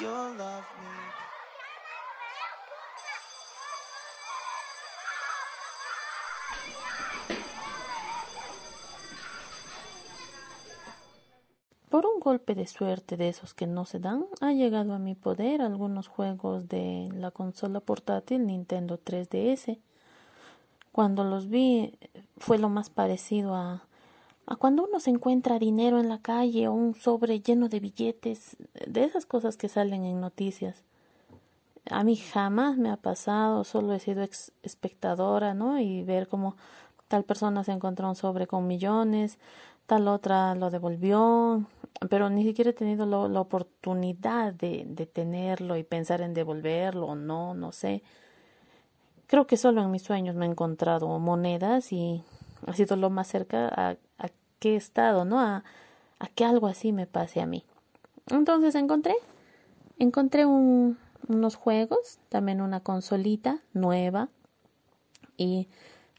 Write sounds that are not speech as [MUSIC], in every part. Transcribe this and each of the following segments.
You'll love me. Por un golpe de suerte de esos que no se dan, ha llegado a mi poder algunos juegos de la consola portátil Nintendo 3DS. Cuando los vi fue lo más parecido a, a cuando uno se encuentra dinero en la calle o un sobre lleno de billetes, de esas cosas que salen en noticias. A mí jamás me ha pasado, solo he sido espectadora, ¿no? Y ver cómo tal persona se encontró un sobre con millones, tal otra lo devolvió, pero ni siquiera he tenido la oportunidad de, de tenerlo y pensar en devolverlo o no, no sé. Creo que solo en mis sueños me he encontrado monedas y ha sido lo más cerca a, he estado, ¿no? A, a que algo así me pase a mí. Entonces encontré, encontré un, unos juegos, también una consolita nueva y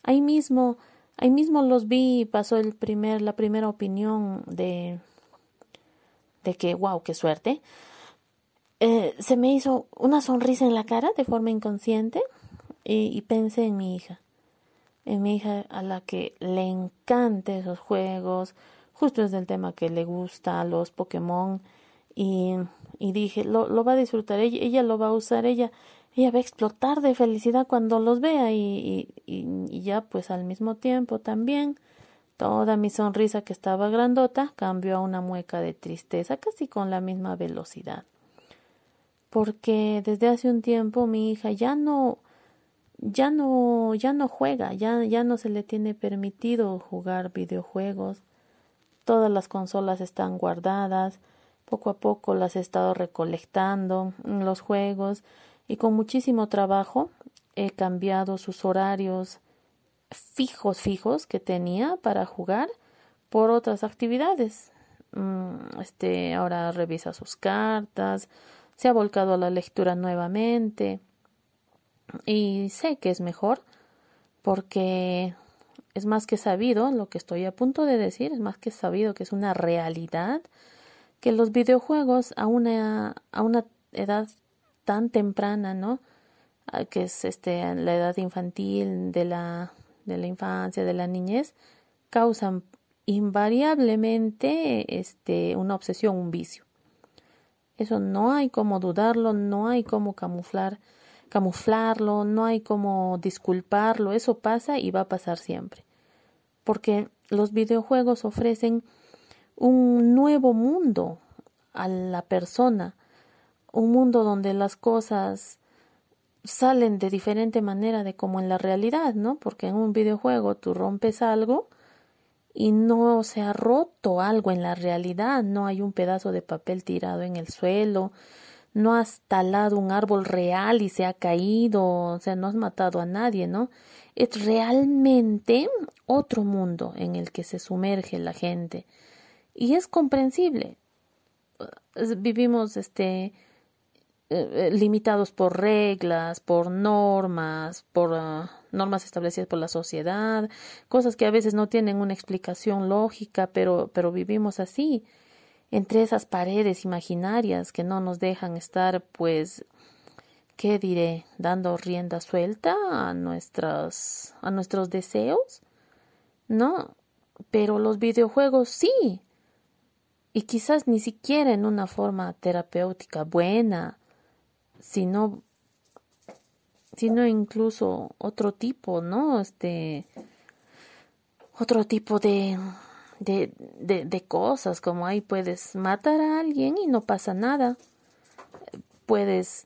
ahí mismo Ahí mismo los vi y pasó el primer, la primera opinión de, de que, wow, qué suerte. Eh, se me hizo una sonrisa en la cara de forma inconsciente y, pensé en mi hija, en mi hija a la que le encanta esos juegos, justo es el tema que le gusta, los Pokémon, y, dije, lo, lo va a disfrutar, ella, ella lo va a usar, ella, ella va a explotar de felicidad cuando los vea y, y, ya pues al mismo tiempo también toda mi sonrisa que estaba grandota cambió a una mueca de tristeza casi con la misma velocidad. Porque desde hace un tiempo mi hija ya no ya no ya no juega ya ya no se le tiene permitido jugar videojuegos todas las consolas están guardadas poco a poco las he estado recolectando los juegos y con muchísimo trabajo he cambiado sus horarios fijos, fijos que tenía para jugar por otras actividades. Mm, este ahora revisa sus cartas, se ha volcado a la lectura nuevamente y sé que es mejor porque es más que sabido lo que estoy a punto de decir, es más que sabido que es una realidad que los videojuegos a una a una edad tan temprana, ¿no? Ah, que es este la edad infantil de la de la infancia, de la niñez, causan invariablemente este una obsesión, un vicio. Eso no hay como dudarlo, no hay como camuflar, camuflarlo, no hay como disculparlo, eso pasa y va a pasar siempre. Porque los videojuegos ofrecen un nuevo mundo a la persona, un mundo donde las cosas salen de diferente manera de como en la realidad, ¿no? Porque en un videojuego tú rompes algo y no se ha roto algo en la realidad, no hay un pedazo de papel tirado en el suelo, no has talado un árbol real y se ha caído, o sea, no has matado a nadie, ¿no? Es realmente otro mundo en el que se sumerge la gente y es comprensible. Vivimos este eh, limitados por reglas, por normas, por uh, normas establecidas por la sociedad, cosas que a veces no tienen una explicación lógica, pero, pero vivimos así, entre esas paredes imaginarias que no nos dejan estar, pues, ¿qué diré? dando rienda suelta a nuestras, a nuestros deseos. No, pero los videojuegos sí. Y quizás ni siquiera en una forma terapéutica buena, sino sino incluso otro tipo, ¿no? Este otro tipo de de, de, de cosas, como ahí puedes matar a alguien y no pasa nada. Puedes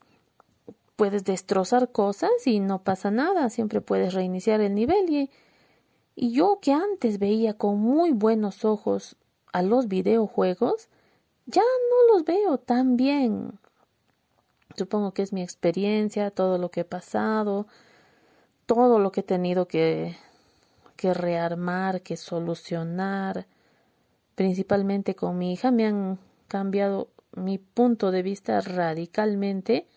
puedes destrozar cosas y no pasa nada, siempre puedes reiniciar el nivel y, y yo que antes veía con muy buenos ojos a los videojuegos, ya no los veo tan bien. Supongo que es mi experiencia, todo lo que he pasado, todo lo que he tenido que, que rearmar, que solucionar, principalmente con mi hija, me han cambiado mi punto de vista radicalmente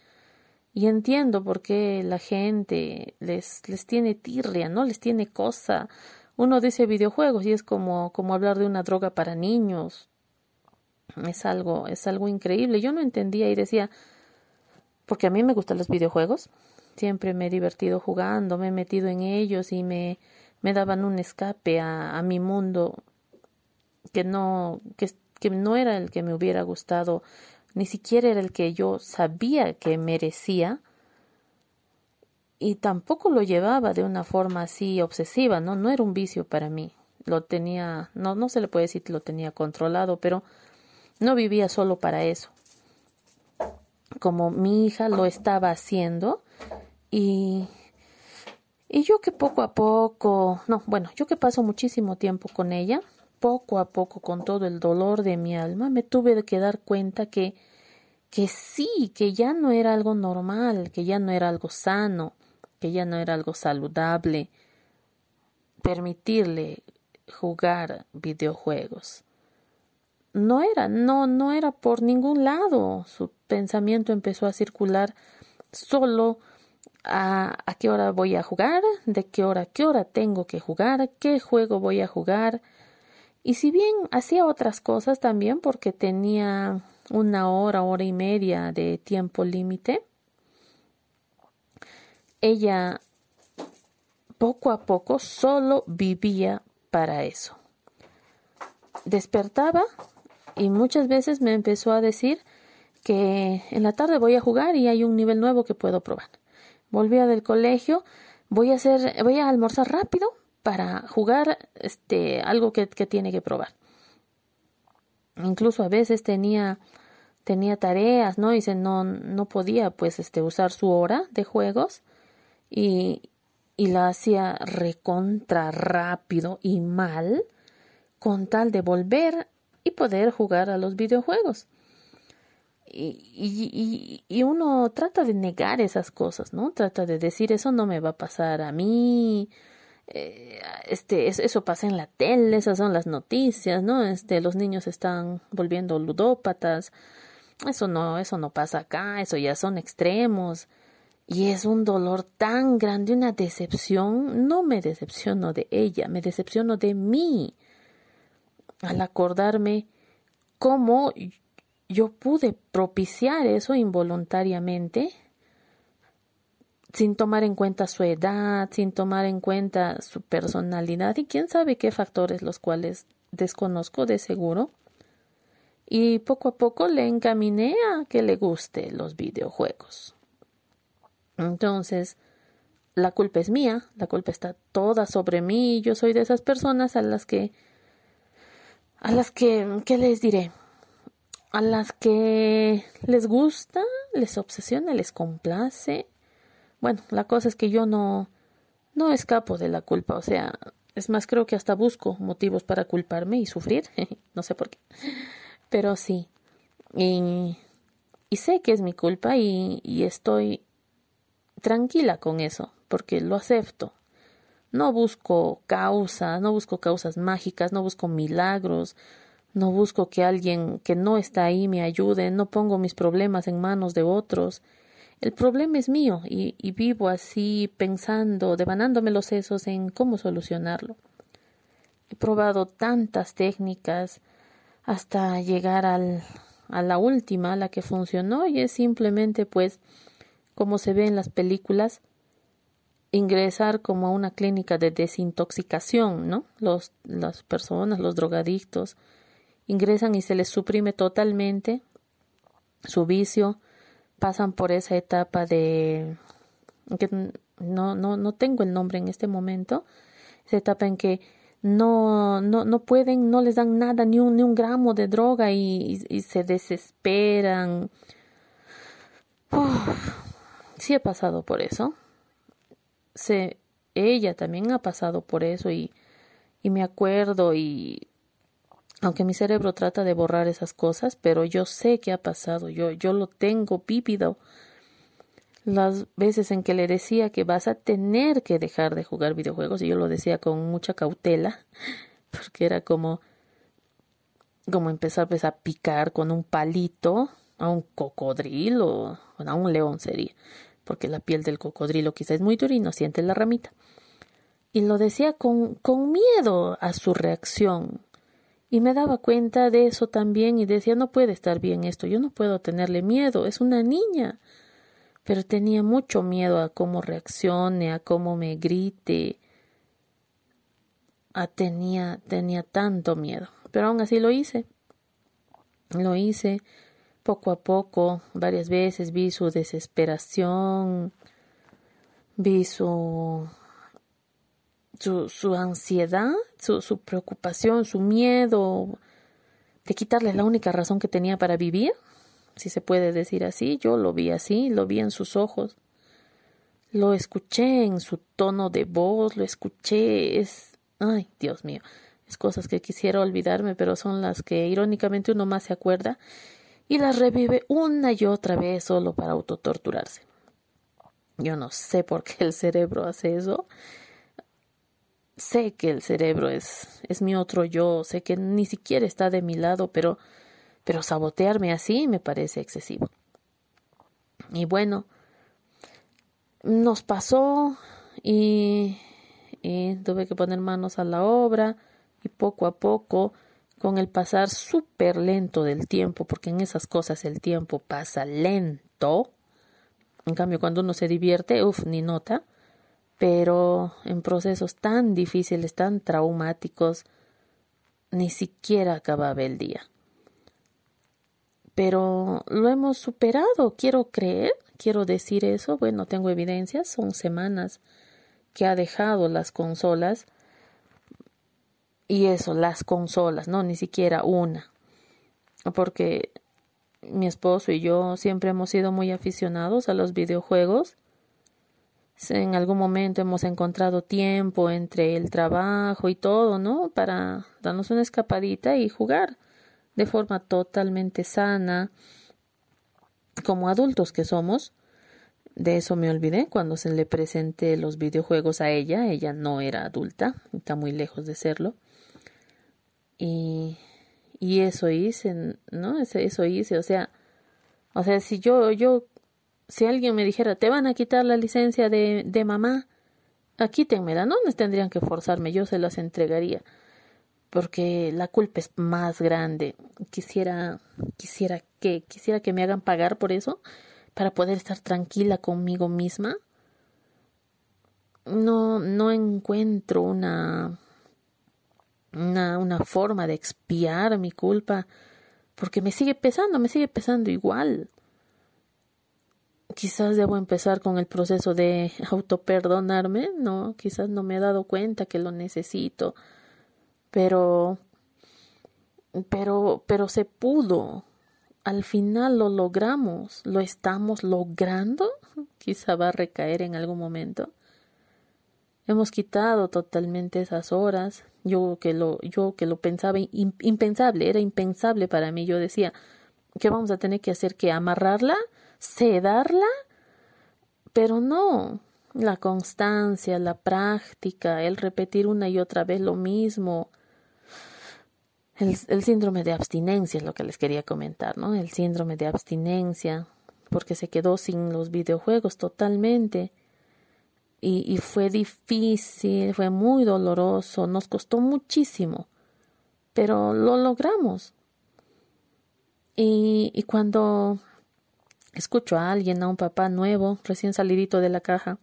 y entiendo por qué la gente les, les tiene tirria, ¿no? Les tiene cosa. Uno dice videojuegos y es como, como hablar de una droga para niños. Es algo, es algo increíble. Yo no entendía y decía, porque a mí me gustan los videojuegos. Siempre me he divertido jugando, me he metido en ellos y me, me daban un escape a, a mi mundo que no, que, que no era el que me hubiera gustado, ni siquiera era el que yo sabía que merecía y tampoco lo llevaba de una forma así obsesiva, ¿no? No era un vicio para mí. Lo tenía, no, no se le puede decir que lo tenía controlado, pero no vivía solo para eso. Como mi hija lo estaba haciendo y, y yo que poco a poco, no, bueno, yo que paso muchísimo tiempo con ella, poco a poco, con todo el dolor de mi alma, me tuve que dar cuenta que, que sí, que ya no era algo normal, que ya no era algo sano, que ya no era algo saludable permitirle jugar videojuegos. No era, no, no era por ningún lado. Su pensamiento empezó a circular solo a, a qué hora voy a jugar, de qué hora, qué hora tengo que jugar, qué juego voy a jugar. Y si bien hacía otras cosas también porque tenía una hora, hora y media de tiempo límite, ella poco a poco solo vivía para eso. Despertaba y muchas veces me empezó a decir que en la tarde voy a jugar y hay un nivel nuevo que puedo probar. Volvía del colegio, voy a hacer, voy a almorzar rápido para jugar este algo que, que tiene que probar. Incluso a veces tenía tenía tareas, ¿no? Y se no, no podía pues este usar su hora de juegos y, y la hacía recontra rápido y mal con tal de volver y poder jugar a los videojuegos. Y, y, y, uno trata de negar esas cosas, ¿no? Trata de decir eso no me va a pasar a mí, eh, este, eso pasa en la tele, esas son las noticias, ¿no? Este, los niños están volviendo ludópatas, eso no, eso no pasa acá, eso ya son extremos. Y es un dolor tan grande, una decepción. No me decepciono de ella, me decepciono de mí. Al acordarme cómo yo pude propiciar eso involuntariamente, sin tomar en cuenta su edad, sin tomar en cuenta su personalidad y quién sabe qué factores los cuales desconozco de seguro. Y poco a poco le encaminé a que le guste los videojuegos. Entonces, la culpa es mía, la culpa está toda sobre mí, yo soy de esas personas a las que a las que ¿qué les diré? A las que les gusta, les obsesiona, les complace. Bueno, la cosa es que yo no no escapo de la culpa, o sea, es más creo que hasta busco motivos para culparme y sufrir, [LAUGHS] no sé por qué. Pero sí. Y, y sé que es mi culpa y, y estoy tranquila con eso, porque lo acepto. No busco causas, no busco causas mágicas, no busco milagros, no busco que alguien que no está ahí me ayude, no pongo mis problemas en manos de otros. El problema es mío y, vivo así pensando, devanándome los sesos en cómo solucionarlo. He probado tantas técnicas hasta llegar al, a la última, la que funcionó, y es simplemente pues como se ve en las películas, ingresar como a una clínica de desintoxicación, ¿no? Los, las personas, los drogadictos, ingresan y se les suprime totalmente su vicio, pasan por esa etapa de que no, no, no tengo el nombre en este momento, esa etapa en que no, no, no pueden, no les dan nada, ni un, ni un gramo de droga y, se desesperan sí he pasado por eso. Sé, ella también ha pasado por eso y, y me acuerdo y aunque mi cerebro trata de borrar esas cosas, pero yo sé que ha pasado, yo, yo lo tengo vívido. Las veces en que le decía que vas a tener que dejar de jugar videojuegos, y yo lo decía con mucha cautela, [LAUGHS] porque era como, como empezar pues, a picar con un palito a un cocodrilo, a un león sería porque la piel del cocodrilo quizá es muy dura y no siente la ramita. Y lo decía con, con miedo a su reacción. Y me daba cuenta de eso también y decía, no puede estar bien esto, yo no puedo tenerle miedo, es una niña. Pero tenía mucho miedo a cómo reaccione, a cómo me grite. A tenía, tenía tanto miedo. Pero aún así lo hice. Lo hice poco a poco, varias veces vi su desesperación, vi su su, ansiedad, su, su preocupación, su miedo de quitarle la única razón que tenía para vivir, si se puede decir así, yo lo vi así, lo vi en sus ojos, lo escuché en su tono de voz, lo escuché, es, ay, Dios mío, es cosas que quisiera olvidarme, pero son las que irónicamente uno más se acuerda y las revive una y otra vez solo para autotorturarse. Yo no sé por qué el cerebro hace eso, sé que el cerebro es, es mi otro yo, sé que ni siquiera está de mi lado, pero, pero sabotearme así me parece excesivo. Y bueno, nos pasó y, y tuve que poner manos a la obra y poco a poco, con el pasar súper lento del tiempo, porque en esas cosas el tiempo pasa lento, en cambio cuando uno se divierte, uff, ni nota, pero en procesos tan difíciles, tan traumáticos, ni siquiera acababa el día. Pero lo hemos superado, quiero creer, quiero decir eso, bueno, tengo evidencias, son semanas que ha dejado las consolas. Y eso, las consolas, no, ni siquiera una, porque mi esposo y yo siempre hemos sido muy aficionados a los videojuegos en algún momento hemos encontrado tiempo entre el trabajo y todo, ¿no? Para darnos una escapadita y jugar de forma totalmente sana, como adultos que somos. De eso me olvidé cuando se le presenté los videojuegos a ella. Ella no era adulta, está muy lejos de serlo. Y, y eso hice, ¿no? Eso hice, o sea, o sea, si yo, yo si alguien me dijera, te van a quitar la licencia de, de mamá, quítenmela, no les tendrían que forzarme, yo se las entregaría, porque la culpa es más grande. Quisiera, quisiera que, quisiera que me hagan pagar por eso, para poder estar tranquila conmigo misma. No, no encuentro una, una, una forma de expiar mi culpa, porque me sigue pesando, me sigue pesando igual quizás debo empezar con el proceso de [LAUGHS] autoperdonarme, no, quizás no me he dado cuenta que lo necesito, pero pero pero se pudo. Al final lo logramos, lo estamos logrando. [LAUGHS] Quizá va a recaer en algún momento. Hemos quitado totalmente esas horas. Yo que lo yo que lo pensaba impensable, era impensable para mí. Yo decía, ¿qué vamos a tener que hacer que amarrarla? Sedarla, pero no. La constancia, la práctica, el repetir una y otra vez lo mismo. El, síndrome de abstinencia es lo que les quería comentar, ¿no? El síndrome de abstinencia, porque se quedó sin los videojuegos totalmente. Y, y fue difícil, fue muy doloroso, nos costó muchísimo, pero lo logramos. Y, y cuando Escucho a alguien, a un papá nuevo, recién salidito de la caja,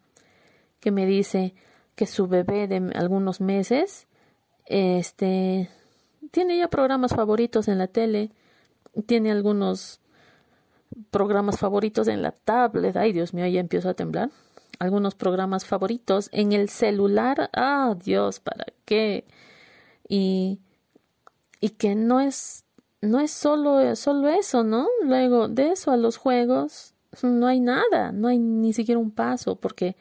que me dice que su bebé de algunos meses, este, tiene ya programas favoritos en la tele, tiene algunos programas favoritos en la tablet, ay Dios mío, ya empiezo a temblar, algunos programas favoritos en el celular, ah Dios, ¿para qué? Y, y que no es no es solo, solo eso, ¿no? Luego de eso a los juegos no hay nada, no hay ni siquiera un paso, porque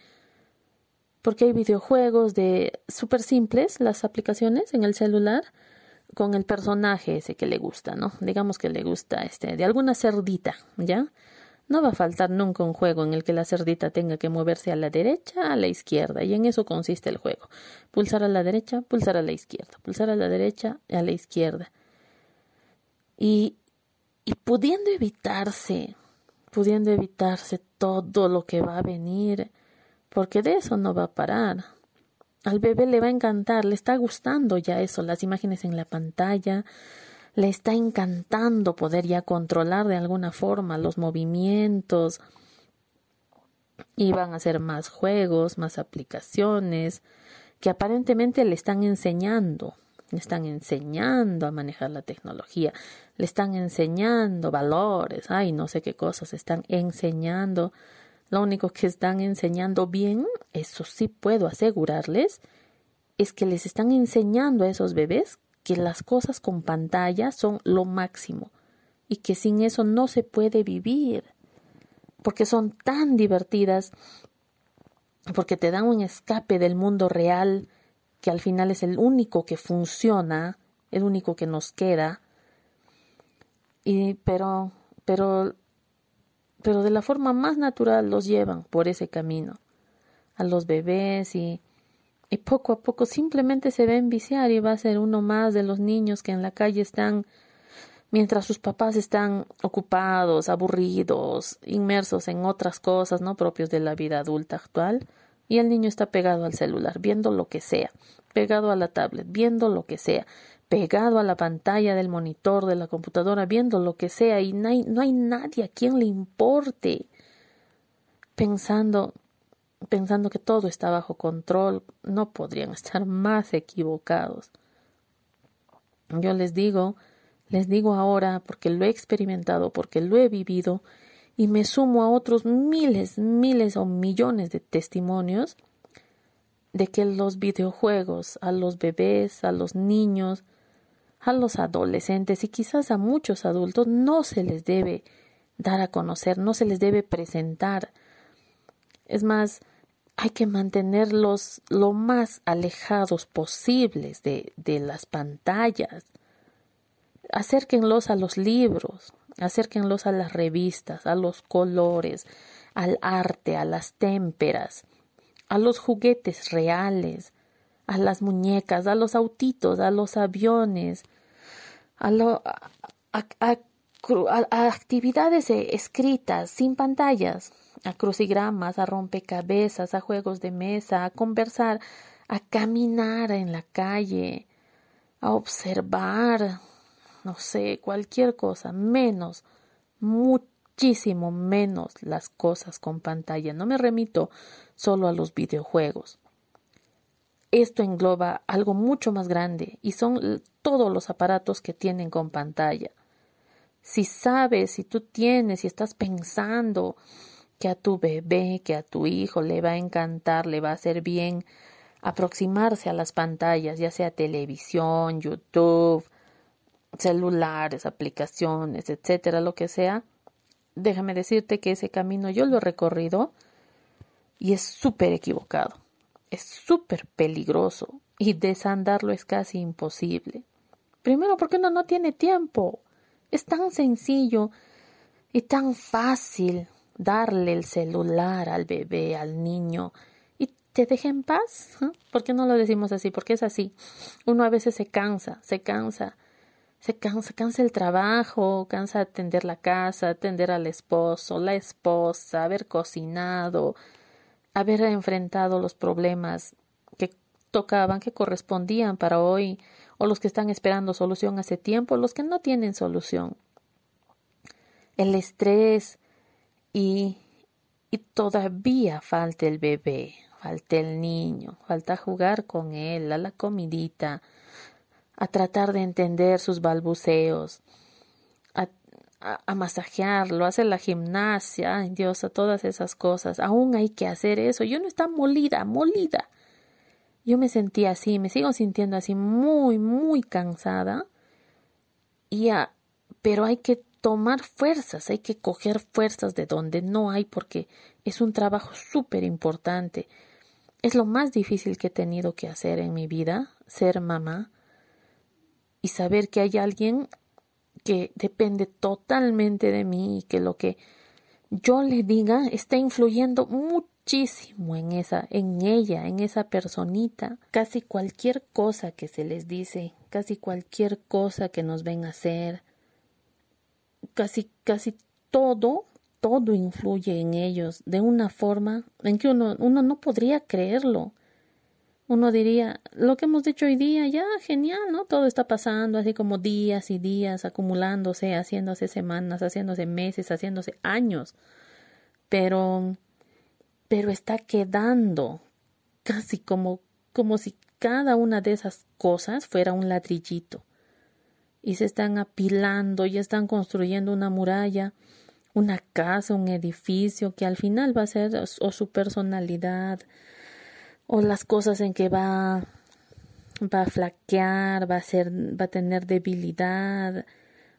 porque hay videojuegos de súper simples, las aplicaciones en el celular, con el personaje ese que le gusta, ¿no? Digamos que le gusta este, de alguna cerdita, ¿ya? No va a faltar nunca un juego en el que la cerdita tenga que moverse a la derecha, a la izquierda, y en eso consiste el juego. Pulsar a la derecha, pulsar a la izquierda, pulsar a la derecha, a la izquierda y, pudiendo evitarse, pudiendo evitarse todo lo que va a venir, porque de eso no va a parar. al bebé le va a encantar, le está gustando ya eso, las imágenes en la pantalla, le está encantando poder ya controlar de alguna forma los movimientos y van a hacer más juegos, más aplicaciones que aparentemente le están enseñando, le están enseñando a manejar la tecnología, le están enseñando valores, ay, no sé qué cosas están enseñando. Lo único que están enseñando bien, eso sí puedo asegurarles, es que les están enseñando a esos bebés que las cosas con pantalla son lo máximo y que sin eso no se puede vivir, porque son tan divertidas, porque te dan un escape del mundo real, que al final es el único que funciona, el único que nos queda. Y pero pero pero de la forma más natural los llevan por ese camino a los bebés y y poco a poco simplemente se ven viciar y va a ser uno más de los niños que en la calle están mientras sus papás están ocupados, aburridos, inmersos en otras cosas no propios de la vida adulta actual y el niño está pegado al celular, viendo lo que sea, pegado a la tablet, viendo lo que sea, pegado a la pantalla del monitor de la computadora, viendo lo que sea, y no hay, no hay nadie a quien le importe, pensando, pensando que todo está bajo control, no podrían estar más equivocados. Yo les digo, les digo ahora, porque lo he experimentado, porque lo he vivido, y me sumo a otros miles, miles o millones de testimonios de que los videojuegos a los bebés, a los niños, a los adolescentes y quizás a muchos adultos no se les debe dar a conocer, no se les debe presentar. Es más, hay que mantenerlos lo más alejados posibles de, de las pantallas. Acérquenlos a los libros, Acérquenlos a las revistas, a los colores, al arte, a las témperas, a los juguetes reales, a las muñecas, a los autitos, a los aviones, a, a, actividades escritas sin pantallas, a crucigramas, a rompecabezas, a juegos de mesa, a conversar, a caminar en la calle, a observar, no sé, cualquier cosa, menos, muchísimo menos las cosas con pantalla. No me remito solo a los videojuegos. Esto engloba algo mucho más grande y son todos los aparatos que tienen con pantalla. Si sabes, si tú tienes, si estás pensando que a tu bebé, que a tu hijo le va a encantar, le va a hacer bien aproximarse a las pantallas, ya sea televisión, YouTube, celulares, aplicaciones, etcétera, lo que sea, déjame decirte que ese camino yo lo he recorrido y es súper equivocado, es súper peligroso y desandarlo es casi imposible. Primero porque uno no tiene tiempo, es tan sencillo y tan fácil darle el celular al bebé, al niño, y te deje en paz. ¿Por qué no lo decimos así? Porque es así. Uno a veces se cansa, se cansa se cansa, cansa el trabajo, cansa atender la casa, atender al esposo, la esposa, haber cocinado, haber enfrentado los problemas que tocaban, que correspondían para hoy, o los que están esperando solución hace tiempo, los que no tienen solución. El estrés y, y todavía falta el bebé, falta el niño, falta jugar con él, a la comidita, a tratar de entender sus balbuceos, a, a, masajearlo, a hacer la gimnasia, ay Dios, a todas esas cosas. Aún hay que hacer eso. Yo no estaba molida, molida. Yo me sentía así, me sigo sintiendo así, muy, muy cansada. Y pero hay que tomar fuerzas, hay que coger fuerzas de donde no hay, porque es un trabajo súper importante. Es lo más difícil que he tenido que hacer en mi vida, ser mamá y saber que hay alguien que depende totalmente de mí y que lo que yo le diga está influyendo muchísimo en esa, en ella, en esa personita. Casi cualquier cosa que se les dice, casi cualquier cosa que nos ven hacer, casi, casi todo, todo influye en ellos de una forma en que uno, uno no podría creerlo. Uno diría, lo que hemos dicho hoy día, ya, genial, ¿no? Todo está pasando así como días y días acumulándose, haciéndose semanas, haciéndose meses, haciéndose años. Pero, pero está quedando casi como, como si cada una de esas cosas fuera un ladrillito. Y se están apilando y están construyendo una muralla, una casa, un edificio que al final va a ser o su personalidad, o las cosas en que va va a flaquear, va a ser va a tener debilidad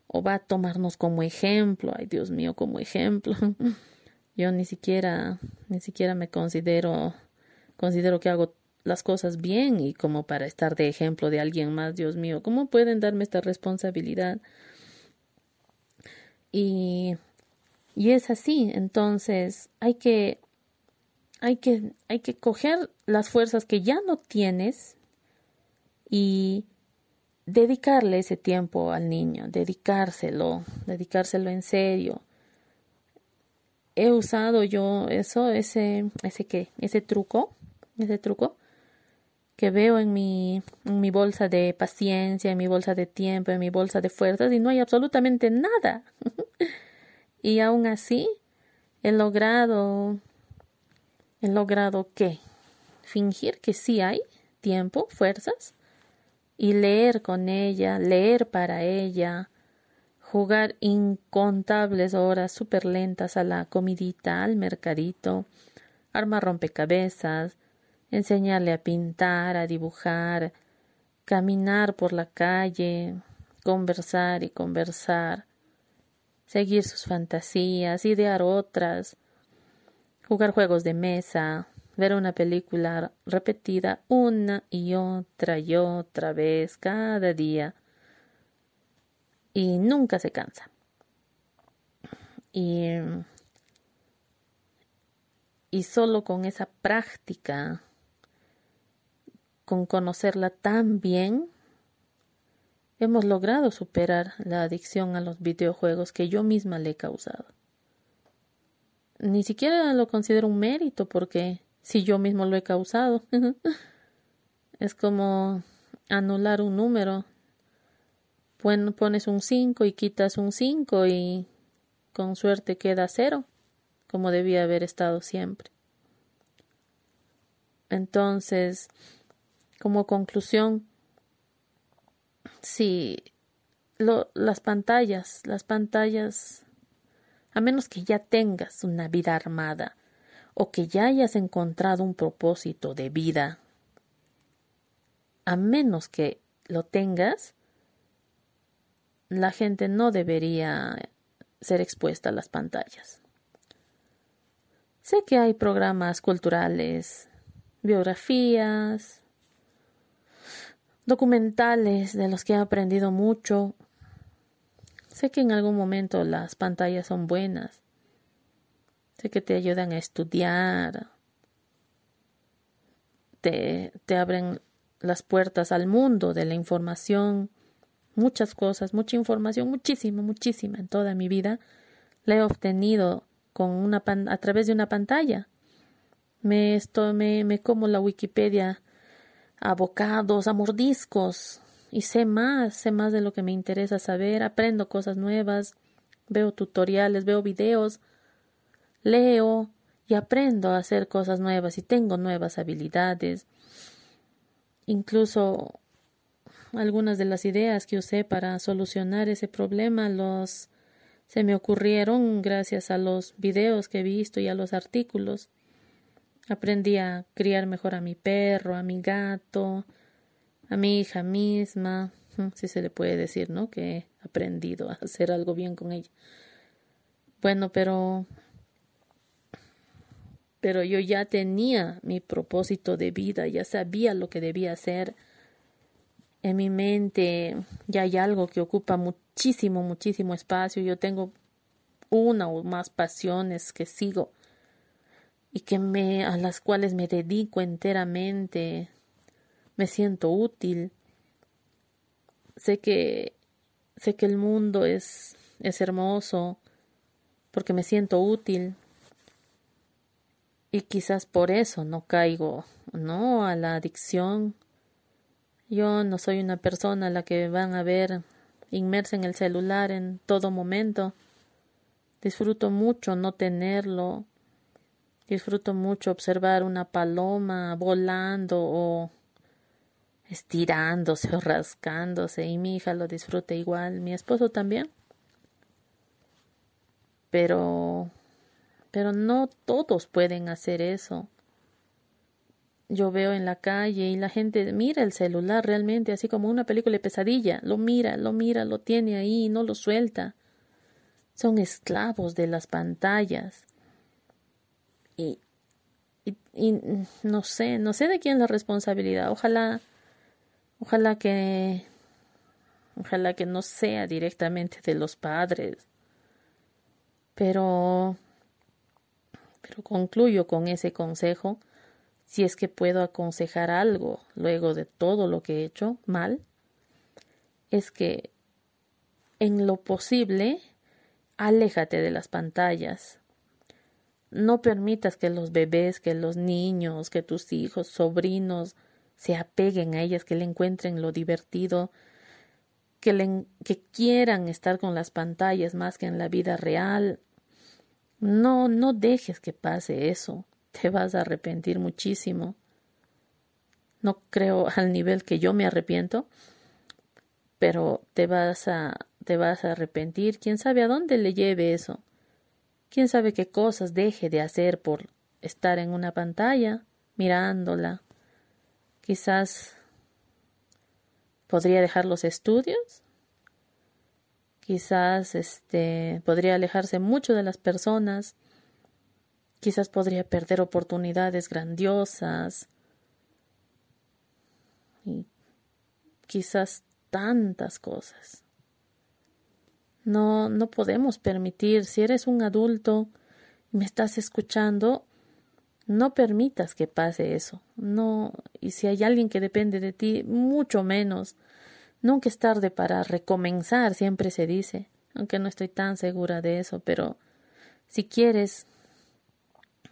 o va a tomarnos como ejemplo, ay Dios mío, como ejemplo. [LAUGHS] Yo ni siquiera ni siquiera me considero considero que hago las cosas bien y como para estar de ejemplo de alguien más, Dios mío, ¿cómo pueden darme esta responsabilidad? Y y es así, entonces hay que hay que, hay que coger las fuerzas que ya no tienes y dedicarle ese tiempo al niño, dedicárselo, dedicárselo en serio. He usado yo eso, ese, ese qué, ese truco, ese truco que veo en mi, en mi bolsa de paciencia, en mi bolsa de tiempo, en mi bolsa de fuerzas y no hay absolutamente nada. [LAUGHS] y aún así he logrado He logrado qué? Fingir que sí hay tiempo, fuerzas, y leer con ella, leer para ella, jugar incontables horas súper lentas a la comidita, al mercadito, armar rompecabezas, enseñarle a pintar, a dibujar, caminar por la calle, conversar y conversar, seguir sus fantasías, idear otras, jugar juegos de mesa, ver una película repetida una y otra y otra vez cada día y nunca se cansa. Y, y solo con esa práctica, con conocerla tan bien, hemos logrado superar la adicción a los videojuegos que yo misma le he causado ni siquiera lo considero un mérito porque si yo mismo lo he causado. [LAUGHS] es como anular un número. Pones un 5 y quitas un 5 y con suerte queda cero, como debía haber estado siempre. Entonces, como conclusión, si lo, las pantallas, las pantallas a menos que ya tengas una vida armada o que ya hayas encontrado un propósito de vida. A menos que lo tengas, la gente no debería ser expuesta a las pantallas. Sé que hay programas culturales, biografías, documentales de los que he aprendido mucho, Sé que en algún momento las pantallas son buenas. Sé que te ayudan a estudiar. Te, te abren las puertas al mundo de la información. Muchas cosas, mucha información, muchísima, muchísima en toda mi vida la he obtenido con una a través de una pantalla. Me, esto, me, me como la Wikipedia a bocados, a mordiscos, y sé más, sé más de lo que me interesa saber, aprendo cosas nuevas, veo tutoriales, veo videos, leo y aprendo a hacer cosas nuevas y tengo nuevas habilidades. Incluso algunas de las ideas que usé para solucionar ese problema los se me ocurrieron gracias a los videos que he visto y a los artículos. Aprendí a criar mejor a mi perro, a mi gato, a mi hija misma, si se le puede decir, ¿no? Que he aprendido a hacer algo bien con ella. Bueno, pero pero yo ya tenía mi propósito de vida, ya sabía lo que debía hacer. En mi mente ya hay algo que ocupa muchísimo, muchísimo espacio. Yo tengo una o más pasiones que sigo y que me a las cuales me dedico enteramente me siento útil. Sé que sé que el mundo es es hermoso porque me siento útil. Y quizás por eso no caigo, ¿no? A la adicción. Yo no soy una persona a la que van a ver inmersa en el celular en todo momento. Disfruto mucho no tenerlo. Disfruto mucho observar una paloma volando o estirándose o rascándose y mi hija lo disfruta igual, mi esposo también. Pero pero no todos pueden hacer eso. Yo veo en la calle y la gente mira el celular realmente así como una película de pesadilla, lo mira, lo mira, lo tiene ahí y no lo suelta. Son esclavos de las pantallas. Y, y, y no sé, no sé de quién es la responsabilidad. Ojalá Ojalá que ojalá que no sea directamente de los padres. Pero pero concluyo con ese consejo, si es que puedo aconsejar algo luego de todo lo que he hecho mal, es que en lo posible aléjate de las pantallas. No permitas que los bebés, que los niños, que tus hijos, sobrinos, se apeguen a ellas, que le encuentren lo divertido, que, le, que quieran estar con las pantallas más que en la vida real. No, no dejes que pase eso. Te vas a arrepentir muchísimo. No creo [LAUGHS] al nivel que yo me arrepiento, pero te vas a te vas a arrepentir. ¿Quién sabe a dónde le lleve eso? ¿Quién sabe qué cosas deje de hacer por estar en una pantalla mirándola? Quizás podría dejar los estudios. Quizás este podría alejarse mucho de las personas. Quizás podría perder oportunidades grandiosas. Y quizás tantas cosas. No, no podemos permitir, si eres un adulto y me estás escuchando, no permitas que pase eso. No, y si hay alguien que depende de ti, mucho menos. Nunca es tarde para recomenzar, siempre se dice, aunque no estoy tan segura de eso, pero si quieres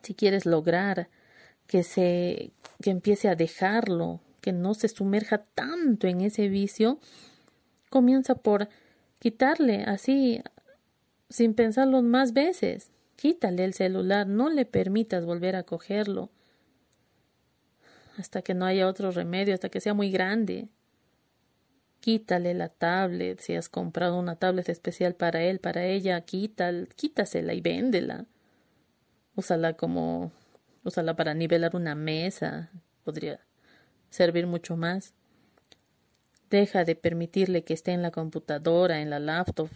si quieres lograr que se que empiece a dejarlo, que no se sumerja tanto en ese vicio, comienza por quitarle así sin pensarlo más veces. Quítale el celular, no le permitas volver a cogerlo hasta que no haya otro remedio, hasta que sea muy grande. Quítale la tablet, si has comprado una tablet especial para él, para ella, quítala, quítasela y véndela. Úsala como, úsala para nivelar una mesa, podría servir mucho más. Deja de permitirle que esté en la computadora, en la laptop,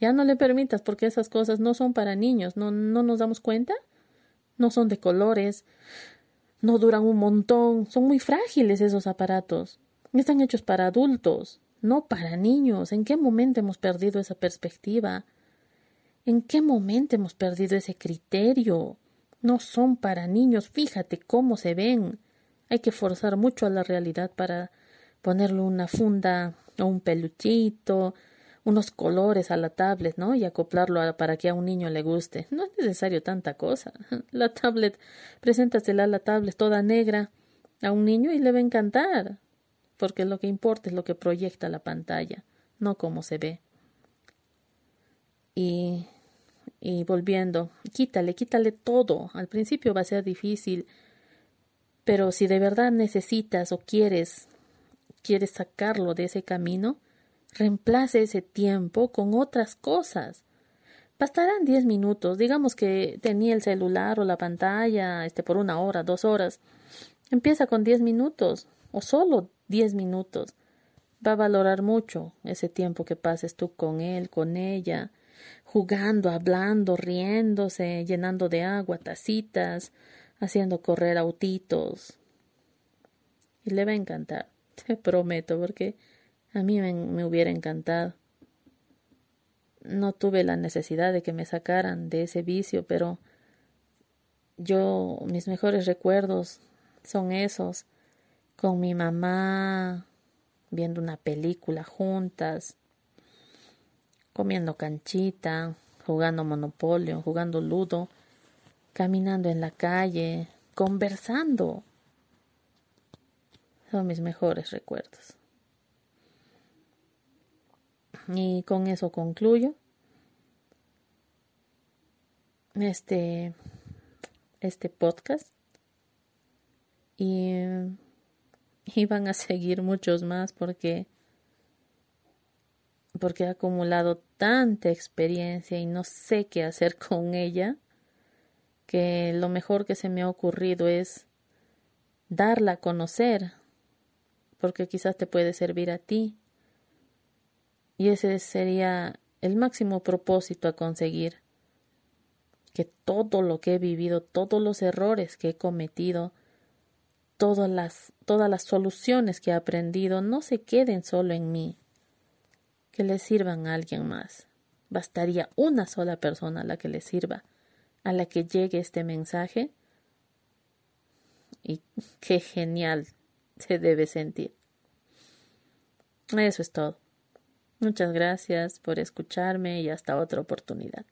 ya no le permitas porque esas cosas no son para niños, no, no nos damos cuenta. No son de colores, no duran un montón, son muy frágiles esos aparatos. Están hechos para adultos, no para niños. ¿En qué momento hemos perdido esa perspectiva? ¿En qué momento hemos perdido ese criterio? No son para niños, fíjate cómo se ven. Hay que forzar mucho a la realidad para ponerle una funda o un peluchito, unos colores a la tablet, ¿no? Y acoplarlo para que a un niño le guste. No es necesario tanta cosa. [LAUGHS] La tablet, preséntasela a la tablet toda negra a un niño y le va a encantar. Porque lo que importa es lo que proyecta la pantalla, no cómo se ve. Y, y volviendo, quítale, quítale todo. Al principio va a ser difícil, pero si de verdad necesitas o quieres, quieres sacarlo de ese camino, Reemplace ese tiempo con otras cosas. Bastarán diez minutos, digamos que tenía el celular o la pantalla este, por una hora, dos horas. Empieza con diez minutos o solo diez minutos. Va a valorar mucho ese tiempo que pases tú con él, con ella, jugando, hablando, riéndose, llenando de agua tacitas, haciendo correr autitos. Y le va a encantar, [LAUGHS] te prometo, porque a mí me, hubiera encantado. No tuve la necesidad de que me sacaran de ese vicio, pero yo, mis mejores recuerdos son esos, con mi mamá viendo una película juntas, comiendo canchita, jugando monopolio, jugando ludo, caminando en la calle, conversando. Son mis mejores recuerdos. Y con eso concluyo este, este podcast. Y, y van a [LAUGHS] seguir muchos más porque porque he acumulado tanta experiencia y no sé qué hacer [LAUGHS] con ella, que lo mejor que se me ha ocurrido es darla a conocer, porque quizás te puede servir a ti. Y ese sería el máximo propósito a conseguir, que todo lo que he vivido, todos los errores que he cometido, todas las, todas las soluciones que he aprendido, no se queden solo en mí, que le sirvan a alguien más. Bastaría una sola persona a la que le sirva, a la que llegue este mensaje. Y qué genial se debe sentir. Eso es todo. Muchas gracias por escucharme y hasta otra oportunidad.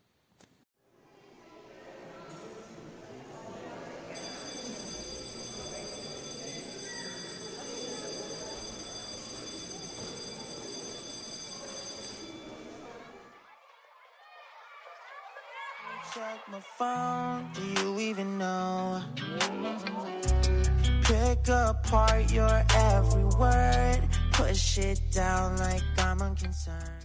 shit down like I'm unconcerned.